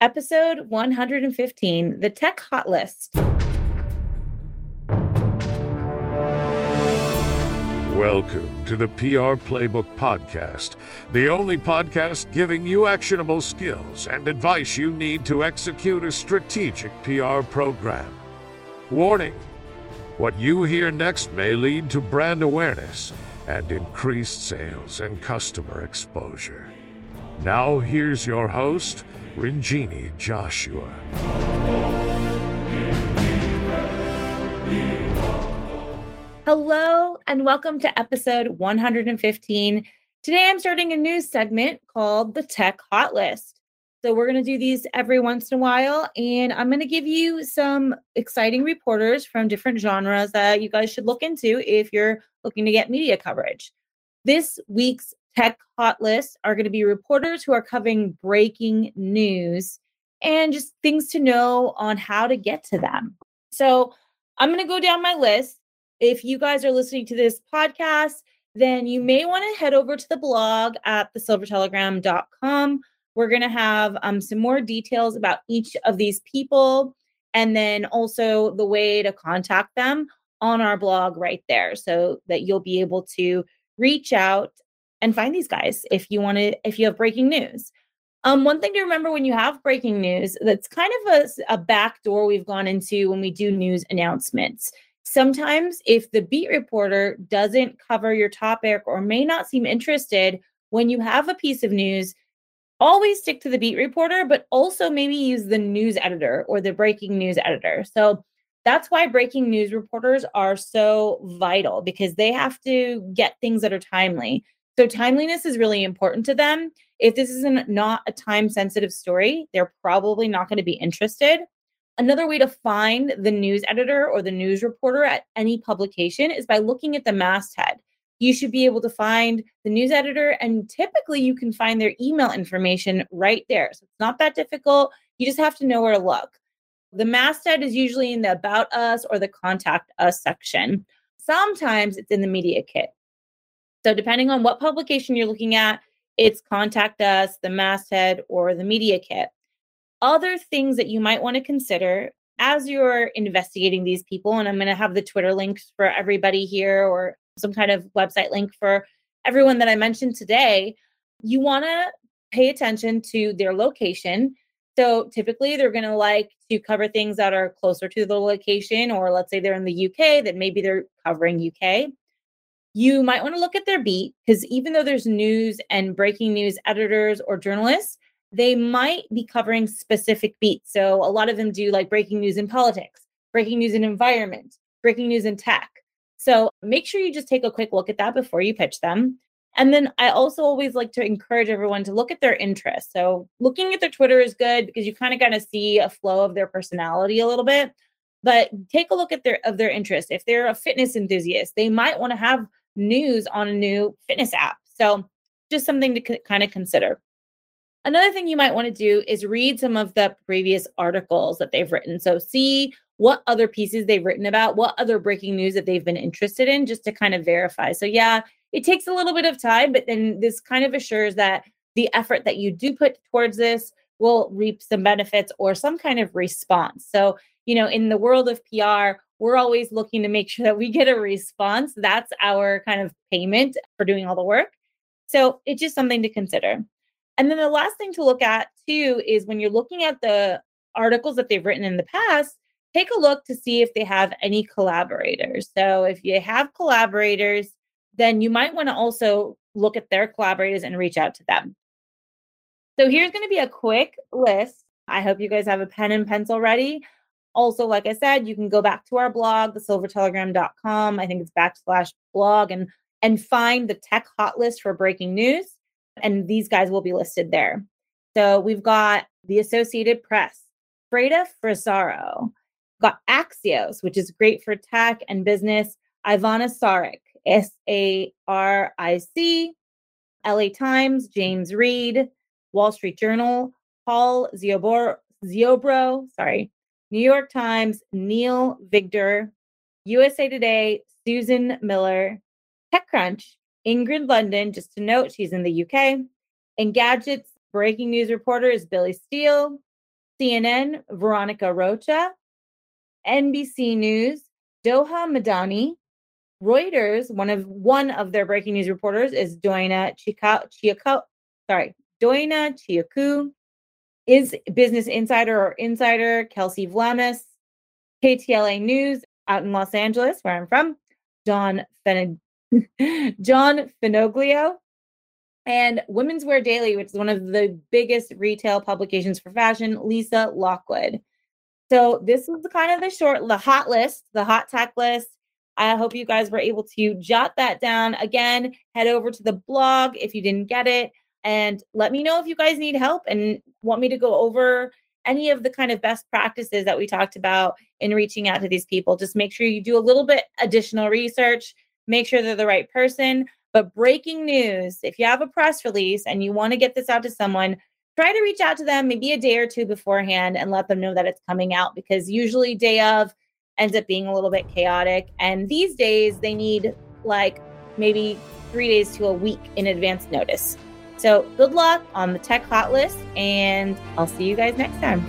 episode 115 The Tech Hot List. Welcome to the PR Playbook Podcast, the only podcast giving you actionable skills and advice you need to execute a strategic PR program. Warning what you hear next may lead to brand awareness and increased sales and customer exposure. Now, here's your host, Rinjini Joshua. Hello, and welcome to episode 115. Today, I'm starting a new segment called the Tech Hot List. So, we're going to do these every once in a while, and I'm going to give you some exciting reporters from different genres that you guys should look into if you're looking to get media coverage. This week's Tech Hot List are going to be reporters who are covering breaking news and just things to know on how to get to them. So, I'm going to go down my list if you guys are listening to this podcast, then you may want to head over to the blog at thesilvertelegram.com. We're going to have um, some more details about each of these people and then also the way to contact them on our blog right there so that you'll be able to reach out and find these guys if you want to if you have breaking news um, one thing to remember when you have breaking news that's kind of a, a back door we've gone into when we do news announcements Sometimes, if the beat reporter doesn't cover your topic or may not seem interested when you have a piece of news, always stick to the beat reporter, but also maybe use the news editor or the breaking news editor. So that's why breaking news reporters are so vital because they have to get things that are timely. So timeliness is really important to them. If this is not a time sensitive story, they're probably not going to be interested. Another way to find the news editor or the news reporter at any publication is by looking at the masthead. You should be able to find the news editor, and typically you can find their email information right there. So it's not that difficult. You just have to know where to look. The masthead is usually in the About Us or the Contact Us section. Sometimes it's in the Media Kit. So, depending on what publication you're looking at, it's Contact Us, the masthead, or the Media Kit other things that you might want to consider as you're investigating these people, and I'm going to have the Twitter links for everybody here or some kind of website link for everyone that I mentioned today, you want to pay attention to their location. So typically they're going to like to cover things that are closer to the location, or let's say they're in the UK, that maybe they're covering UK. You might want to look at their beat because even though there's news and breaking news editors or journalists, they might be covering specific beats. So a lot of them do like breaking news in politics, breaking news in environment, breaking news in tech. So make sure you just take a quick look at that before you pitch them. And then I also always like to encourage everyone to look at their interests. So looking at their Twitter is good because you kind of kind of see a flow of their personality a little bit. But take a look at their of their interests. If they're a fitness enthusiast, they might want to have news on a new fitness app. So just something to c- kind of consider. Another thing you might want to do is read some of the previous articles that they've written. So, see what other pieces they've written about, what other breaking news that they've been interested in, just to kind of verify. So, yeah, it takes a little bit of time, but then this kind of assures that the effort that you do put towards this will reap some benefits or some kind of response. So, you know, in the world of PR, we're always looking to make sure that we get a response. That's our kind of payment for doing all the work. So, it's just something to consider. And then the last thing to look at too is when you're looking at the articles that they've written in the past, take a look to see if they have any collaborators. So if you have collaborators, then you might want to also look at their collaborators and reach out to them. So here's going to be a quick list. I hope you guys have a pen and pencil ready. Also, like I said, you can go back to our blog, thesilvertelegram.com. I think it's backslash blog and and find the tech hot list for breaking news and these guys will be listed there. So we've got the Associated Press, Freida Frisaro, got Axios, which is great for tech and business, Ivana Saric, S A R I C, LA Times, James Reed, Wall Street Journal, Paul Ziobor, Ziobro, sorry, New York Times, Neil Victor, USA Today, Susan Miller, TechCrunch, Ingrid Lunden, just to note, she's in the UK. Engadget's breaking news reporter is Billy Steele. CNN, Veronica Rocha, NBC News, Doha Madani, Reuters, one of one of their breaking news reporters is Doina Chiako, sorry, Doina Chiacu, is Business Insider or Insider, Kelsey Vlamis, KTLA News out in Los Angeles, where I'm from, John John Finoglio, and Women's Wear Daily, which is one of the biggest retail publications for fashion, Lisa Lockwood. So this is the kind of the short, the hot list, the hot tech list. I hope you guys were able to jot that down. Again, head over to the blog if you didn't get it and let me know if you guys need help and want me to go over any of the kind of best practices that we talked about in reaching out to these people. Just make sure you do a little bit additional research, make sure they're the right person. But breaking news, if you have a press release and you want to get this out to someone, try to reach out to them maybe a day or two beforehand and let them know that it's coming out because usually day of ends up being a little bit chaotic. And these days they need like maybe three days to a week in advance notice. So good luck on the tech hot list, and I'll see you guys next time.